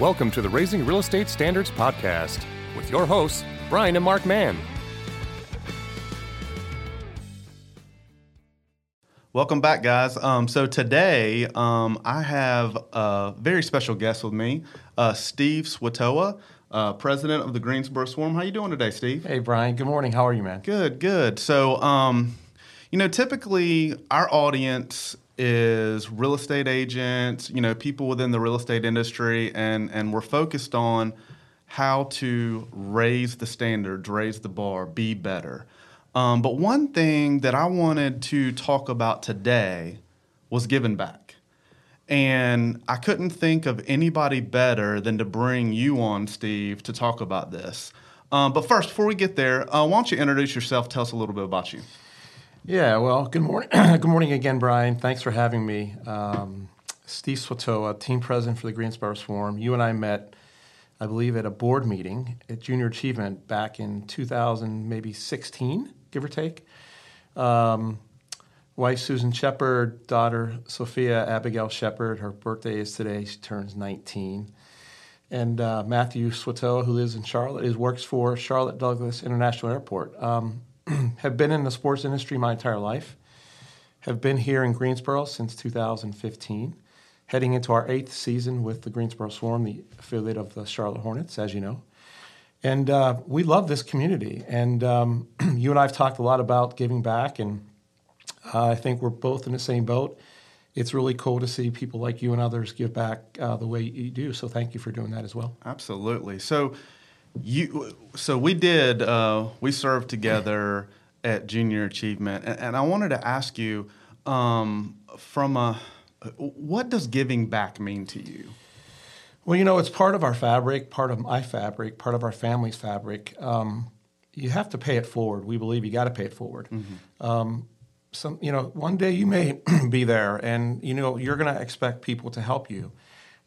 Welcome to the Raising Real Estate Standards Podcast with your hosts, Brian and Mark Mann. Welcome back, guys. Um, so today um, I have a very special guest with me, uh, Steve Swetoha, uh, president of the Greensboro Swarm. How you doing today, Steve? Hey, Brian. Good morning. How are you, man? Good, good. So, um, you know, typically our audience is real estate agents, you know, people within the real estate industry, and and we're focused on how to raise the standards, raise the bar, be better. Um, but one thing that I wanted to talk about today was giving back. And I couldn't think of anybody better than to bring you on, Steve, to talk about this. Um, but first, before we get there, uh, why don't you introduce yourself? Tell us a little bit about you. Yeah, well, good morning. good morning again, Brian. Thanks for having me. Um, Steve Swetoha, team president for the Greensboro Swarm. You and I met, I believe, at a board meeting at Junior Achievement back in 2000, maybe 16 give or take. Um, wife Susan Shepard, daughter Sophia Abigail Shepard. Her birthday is today. She turns 19. And uh, Matthew Swetoha, who lives in Charlotte, is works for Charlotte Douglas International Airport. Um, have been in the sports industry my entire life. Have been here in Greensboro since 2015. Heading into our eighth season with the Greensboro Swarm, the affiliate of the Charlotte Hornets, as you know. And uh, we love this community. And um, you and I have talked a lot about giving back, and uh, I think we're both in the same boat. It's really cool to see people like you and others give back uh, the way you do. So thank you for doing that as well. Absolutely. So you, so we did. Uh, we served together at Junior Achievement, and, and I wanted to ask you um, from a what does giving back mean to you? Well, you know, it's part of our fabric, part of my fabric, part of our family's fabric. Um, you have to pay it forward. We believe you got to pay it forward. Mm-hmm. Um, some, you know, one day you may be there, and you know you're going to expect people to help you,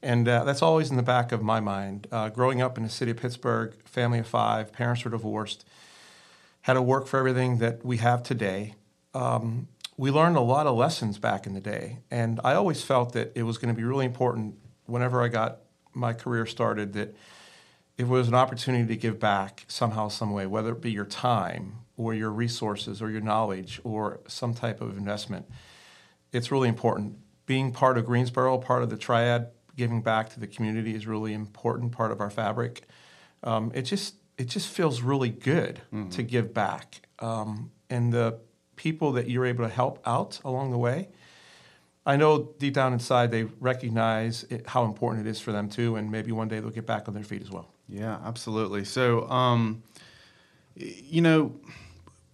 and uh, that's always in the back of my mind. Uh, growing up in the city of Pittsburgh, family of five, parents were divorced, had to work for everything that we have today. Um, we learned a lot of lessons back in the day, and I always felt that it was going to be really important whenever I got my career started that it was an opportunity to give back somehow, some way, whether it be your time or your resources or your knowledge or some type of investment. It's really important. Being part of Greensboro, part of the triad, giving back to the community is really important part of our fabric. Um, it just it just feels really good mm-hmm. to give back, um, and the people that you're able to help out along the way I know deep down inside they recognize it, how important it is for them too, and maybe one day they'll get back on their feet as well. Yeah, absolutely. So, um, you know,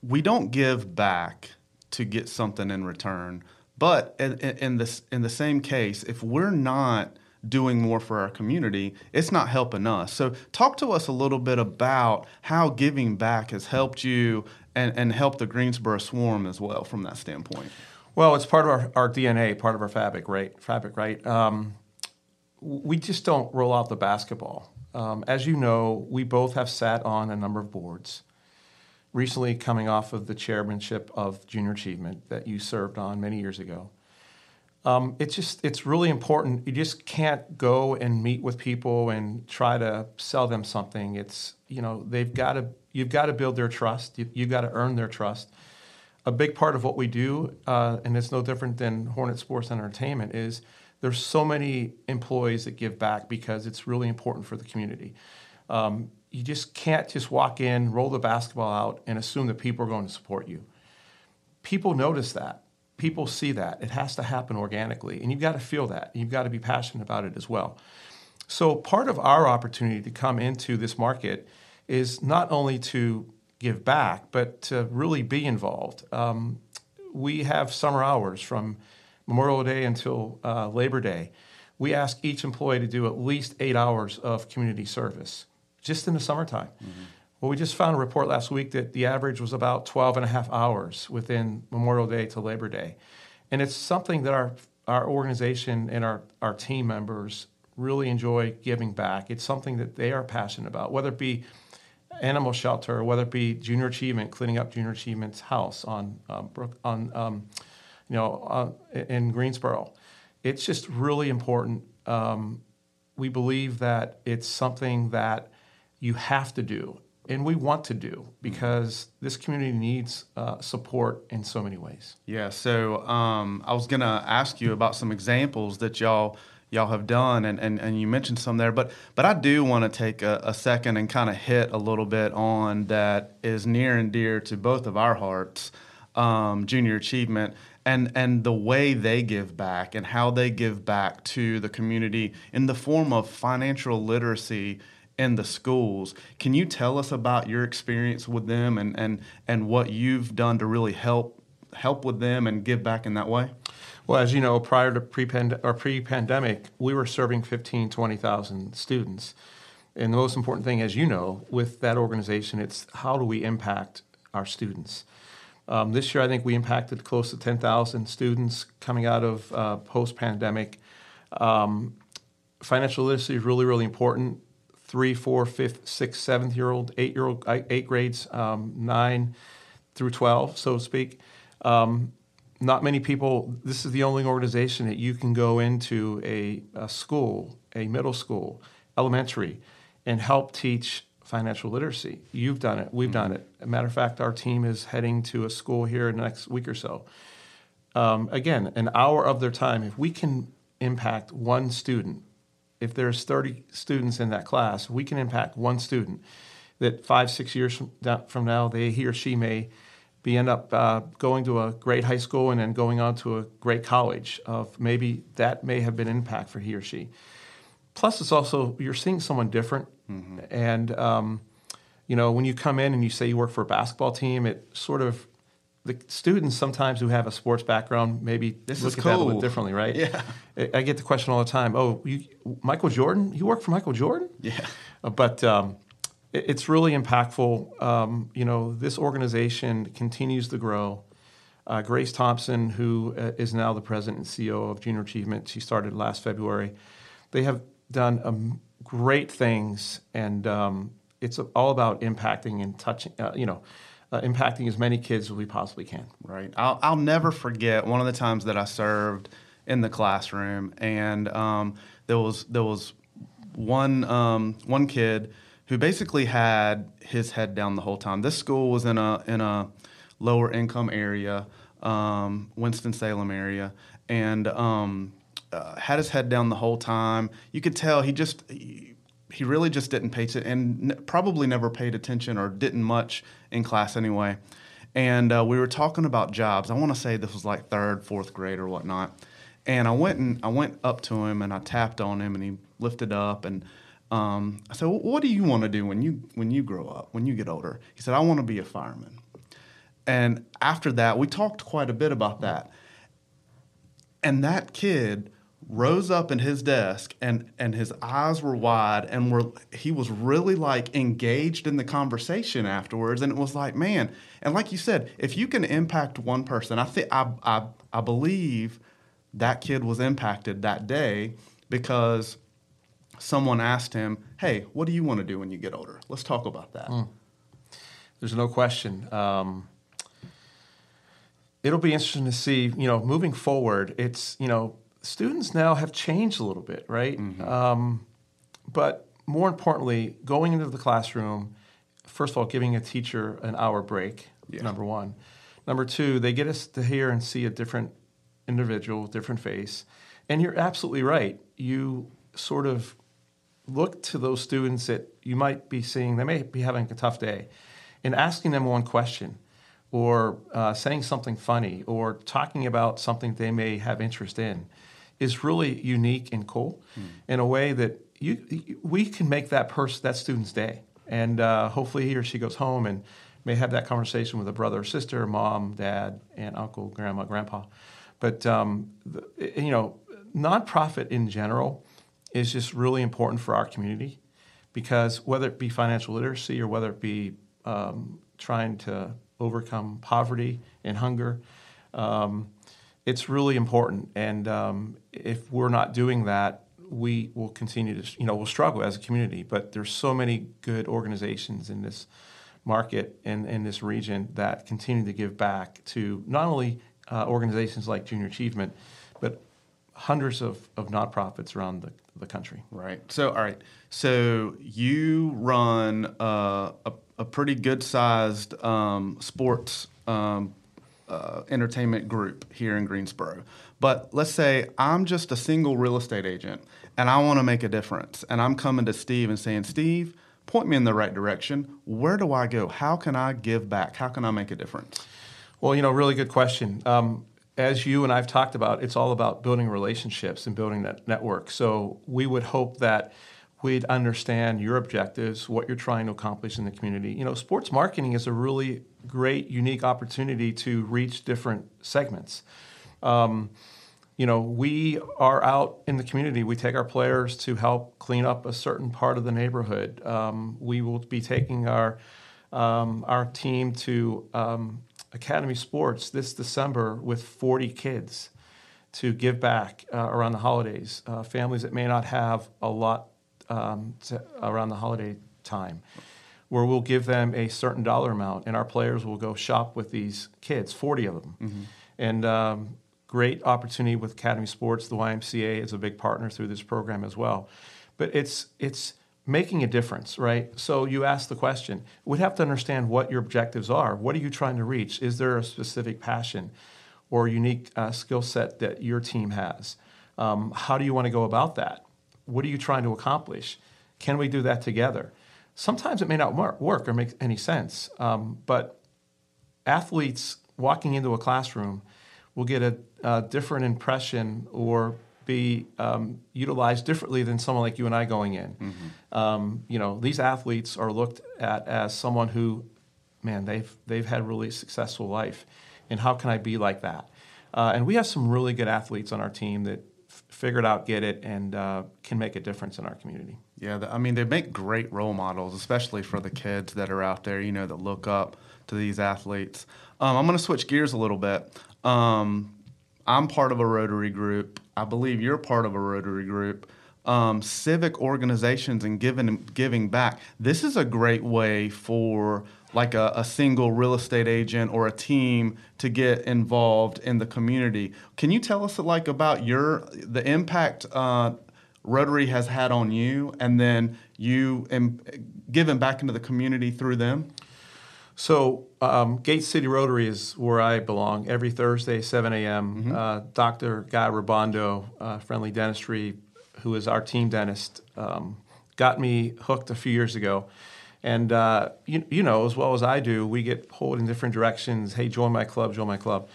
we don't give back to get something in return, but in, in this in the same case, if we're not doing more for our community, it's not helping us. So, talk to us a little bit about how giving back has helped you and, and helped the Greensboro Swarm as well from that standpoint. Well, it's part of our, our DNA, part of our fabric, right? Fabric, right? Um, we just don't roll out the basketball. Um, as you know, we both have sat on a number of boards. Recently, coming off of the chairmanship of Junior Achievement that you served on many years ago, um, it's just it's really important. You just can't go and meet with people and try to sell them something. It's you know they've got to you've got to build their trust. You, you've got to earn their trust a big part of what we do, uh, and it's no different than Hornet Sports Entertainment, is there's so many employees that give back because it's really important for the community. Um, you just can't just walk in, roll the basketball out, and assume that people are going to support you. People notice that. People see that. It has to happen organically, and you've got to feel that. You've got to be passionate about it as well. So, part of our opportunity to come into this market is not only to give back, but to really be involved. Um, we have summer hours from Memorial Day until uh, Labor Day. We ask each employee to do at least eight hours of community service just in the summertime. Mm-hmm. Well, we just found a report last week that the average was about 12 and a half hours within Memorial Day to Labor Day. And it's something that our, our organization and our, our team members really enjoy giving back. It's something that they are passionate about, whether it be animal shelter, whether it be Junior Achievement, cleaning up Junior Achievement's house on um, on um, you know uh, in Greensboro. It's just really important. Um, we believe that it's something that you have to do and we want to do because this community needs uh, support in so many ways. Yeah, so um, I was gonna ask you about some examples that y'all y'all have done, and, and, and you mentioned some there, but but I do want to take a, a second and kind of hit a little bit on that is near and dear to both of our hearts, um, junior achievement. And, and the way they give back and how they give back to the community in the form of financial literacy in the schools. Can you tell us about your experience with them and, and, and what you've done to really help help with them and give back in that way? Well, as you know, prior to pre-pand- or pre-pandemic, we were serving 15, 20,000 students. And the most important thing, as you know, with that organization, it's how do we impact our students? Um, this year, I think we impacted close to 10,000 students coming out of uh, post-pandemic. Um, financial literacy is really, really important three, four, fifth, sixth, seventh year old, eight year old, eight grades, um, nine through 12, so to speak. Um, not many people, this is the only organization that you can go into a, a school, a middle school, elementary, and help teach financial literacy. You've done it, we've mm-hmm. done it. A matter of fact, our team is heading to a school here in the next week or so. Um, again, an hour of their time, if we can impact one student if there's 30 students in that class, we can impact one student that five, six years from, now, they, he or she may be end up uh, going to a great high school and then going on to a great college. Of maybe that may have been impact for he or she. Plus, it's also you're seeing someone different, mm-hmm. and um, you know when you come in and you say you work for a basketball team, it sort of the students sometimes who have a sports background maybe this look at cool. that a little differently, right? Yeah. I get the question all the time. Oh, you, Michael Jordan? You work for Michael Jordan? Yeah. Uh, but um, it, it's really impactful. Um, you know, this organization continues to grow. Uh, Grace Thompson, who uh, is now the president and CEO of Junior Achievement, she started last February. They have done um, great things, and um, it's all about impacting and touching. Uh, you know uh, impacting as many kids as we possibly can. Right. I'll, I'll never forget one of the times that I served in the classroom, and um, there was there was one um, one kid who basically had his head down the whole time. This school was in a in a lower income area, um, Winston Salem area, and um, uh, had his head down the whole time. You could tell he just. He, he really just didn't pay to, and n- probably never paid attention or didn't much in class anyway. And uh, we were talking about jobs. I want to say this was like third, fourth grade or whatnot. And I went and I went up to him and I tapped on him and he lifted up and um, I said, well, "What do you want to do when you when you grow up, when you get older?" He said, "I want to be a fireman." And after that, we talked quite a bit about that. And that kid rose up in his desk and and his eyes were wide and were he was really like engaged in the conversation afterwards. And it was like man and like you said if you can impact one person i think I, I i believe that kid was impacted that day because someone asked him hey what do you want to do when you get older? Let's talk about that. Mm. there's no question. Um, it'll be interesting to see you know moving forward it's you know students now have changed a little bit, right? Mm-hmm. Um, but more importantly, going into the classroom, first of all, giving a teacher an hour break, yeah. number one. Number two, they get us to hear and see a different individual, different face. And you're absolutely right. You sort of look to those students that you might be seeing, they may be having a tough day, and asking them one question or uh, saying something funny or talking about something they may have interest in is really unique and cool mm. in a way that you, we can make that person that student's day and uh, hopefully he or she goes home and may have that conversation with a brother or sister mom dad aunt uncle grandma grandpa but um, the, you know nonprofit in general is just really important for our community because whether it be financial literacy or whether it be um, trying to overcome poverty and hunger um, it's really important. And um, if we're not doing that, we will continue to, you know, we'll struggle as a community. But there's so many good organizations in this market and in this region that continue to give back to not only uh, organizations like Junior Achievement, but hundreds of, of nonprofits around the, the country. Right. So, all right. So you run uh, a, a pretty good sized um, sports um, uh, entertainment group here in Greensboro. But let's say I'm just a single real estate agent and I want to make a difference. And I'm coming to Steve and saying, Steve, point me in the right direction. Where do I go? How can I give back? How can I make a difference? Well, you know, really good question. Um, as you and I've talked about, it's all about building relationships and building that network. So we would hope that we'd understand your objectives, what you're trying to accomplish in the community. You know, sports marketing is a really great, unique opportunity to reach different segments. Um, you know, we are out in the community. We take our players to help clean up a certain part of the neighborhood. Um, we will be taking our um, our team to um, Academy Sports this December with 40 kids to give back uh, around the holidays. Uh, families that may not have a lot um, to, around the holiday time, where we'll give them a certain dollar amount, and our players will go shop with these kids, 40 of them. Mm-hmm. And um, great opportunity with Academy Sports. The YMCA is a big partner through this program as well. But it's it's making a difference, right? So you ask the question, we'd have to understand what your objectives are. What are you trying to reach? Is there a specific passion or unique uh, skill set that your team has? Um, how do you want to go about that? What are you trying to accomplish? Can we do that together? Sometimes it may not work or make any sense, um, but athletes walking into a classroom will get a, a different impression or be um, utilized differently than someone like you and I going in. Mm-hmm. Um, you know, these athletes are looked at as someone who, man, they've they've had a really successful life, and how can I be like that? Uh, and we have some really good athletes on our team that f- it out, get it, and uh, can make a difference in our community. Yeah, I mean, they make great role models, especially for the kids that are out there, you know, that look up to these athletes. Um, I'm going to switch gears a little bit. Um, I'm part of a Rotary group. I believe you're part of a Rotary group. Um, civic organizations and giving giving back. This is a great way for like a, a, single real estate agent or a team to get involved in the community. Can you tell us like about your the impact uh, Rotary has had on you, and then you and giving back into the community through them? So, um, Gate City Rotary is where I belong. Every Thursday, 7 a.m., mm-hmm. uh, Dr. Guy Rabondo, uh, Friendly Dentistry, who is our team dentist, um, got me hooked a few years ago. And uh, you, you, know, as well as I do, we get pulled in different directions. Hey, join my club, join my club.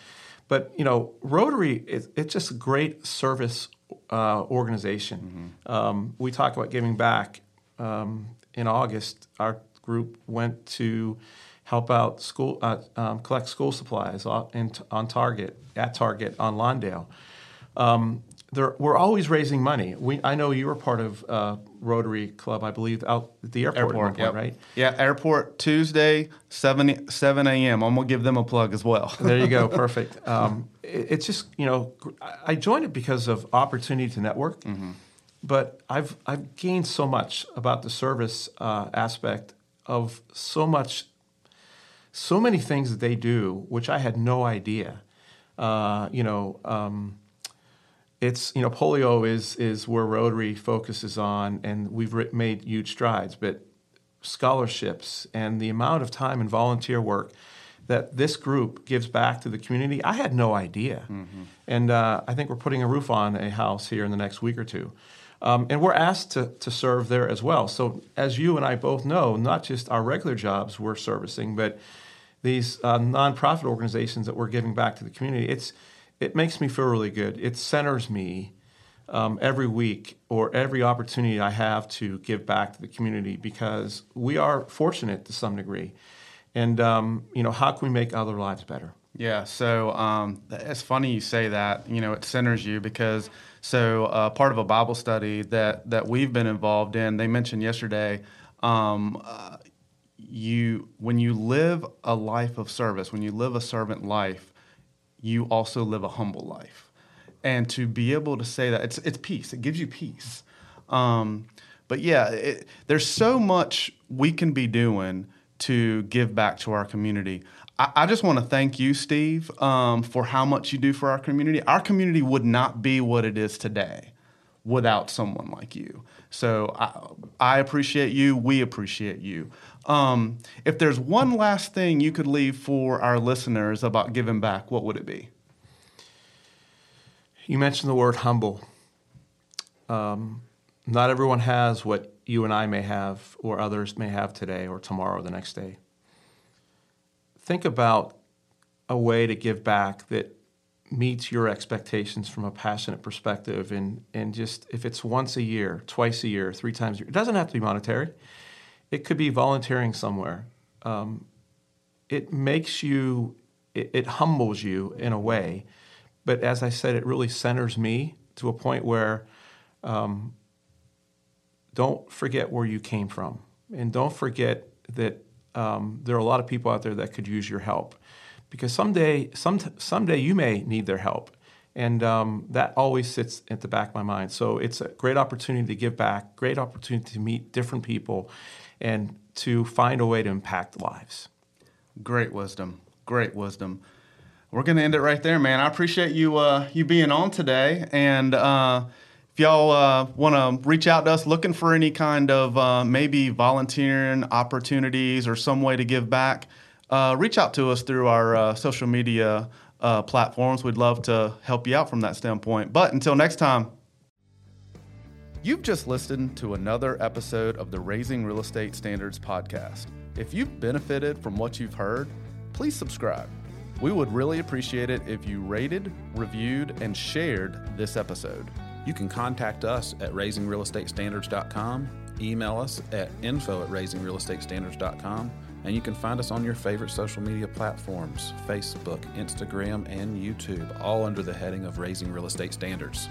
But you know, Rotary, it, it's just a great service uh, organization. Mm-hmm. Um, we talk about giving back. Um, in August, our group went to help out school, uh, um, collect school supplies on, on Target, at Target on Lawndale. Um, we're always raising money. We, I know you were part of uh, Rotary Club, I believe, out at the airport, airport yep. right? Yeah, airport Tuesday, 7, 7 a.m. I'm going to give them a plug as well. there you go, perfect. Um, it, it's just, you know, I joined it because of opportunity to network, mm-hmm. but I've, I've gained so much about the service uh, aspect of so much so many things that they do, which I had no idea. Uh, you know, um, it's you know polio is is where Rotary focuses on, and we've made huge strides. But scholarships and the amount of time and volunteer work that this group gives back to the community, I had no idea. Mm-hmm. And uh, I think we're putting a roof on a house here in the next week or two. Um, and we're asked to, to serve there as well. So, as you and I both know, not just our regular jobs we're servicing, but these uh, nonprofit organizations that we're giving back to the community, it's it makes me feel really good. It centers me um, every week or every opportunity I have to give back to the community because we are fortunate to some degree. And um, you know, how can we make other lives better? Yeah, so um, it's funny you say that. You know, it centers you because so uh, part of a Bible study that that we've been involved in, they mentioned yesterday. Um, uh, you when you live a life of service, when you live a servant life, you also live a humble life. And to be able to say that it's it's peace. It gives you peace. Um, but yeah, it, there's so much we can be doing to give back to our community. I, I just want to thank you, Steve, um, for how much you do for our community. Our community would not be what it is today without someone like you. So I, I appreciate you. We appreciate you. Um, if there's one last thing you could leave for our listeners about giving back, what would it be? You mentioned the word humble. Um, not everyone has what you and I may have, or others may have today, or tomorrow, or the next day. Think about a way to give back that meets your expectations from a passionate perspective and and just if it's once a year twice a year three times a year it doesn't have to be monetary. It could be volunteering somewhere. Um, it makes you it, it humbles you in a way but as i said it really centers me to a point where um, don't forget where you came from. And don't forget that um, there are a lot of people out there that could use your help because someday, some, someday you may need their help. And um, that always sits at the back of my mind. So it's a great opportunity to give back, great opportunity to meet different people, and to find a way to impact lives. Great wisdom. Great wisdom. We're going to end it right there, man. I appreciate you uh, you being on today. And uh, if y'all uh, want to reach out to us looking for any kind of uh, maybe volunteering opportunities or some way to give back, uh, reach out to us through our uh, social media uh, platforms. We'd love to help you out from that standpoint. But until next time. You've just listened to another episode of the Raising Real Estate Standards podcast. If you've benefited from what you've heard, please subscribe. We would really appreciate it if you rated, reviewed, and shared this episode. You can contact us at raisingrealestatestandards.com, email us at info at raisingrealestatestandards.com, and you can find us on your favorite social media platforms Facebook, Instagram, and YouTube, all under the heading of Raising Real Estate Standards.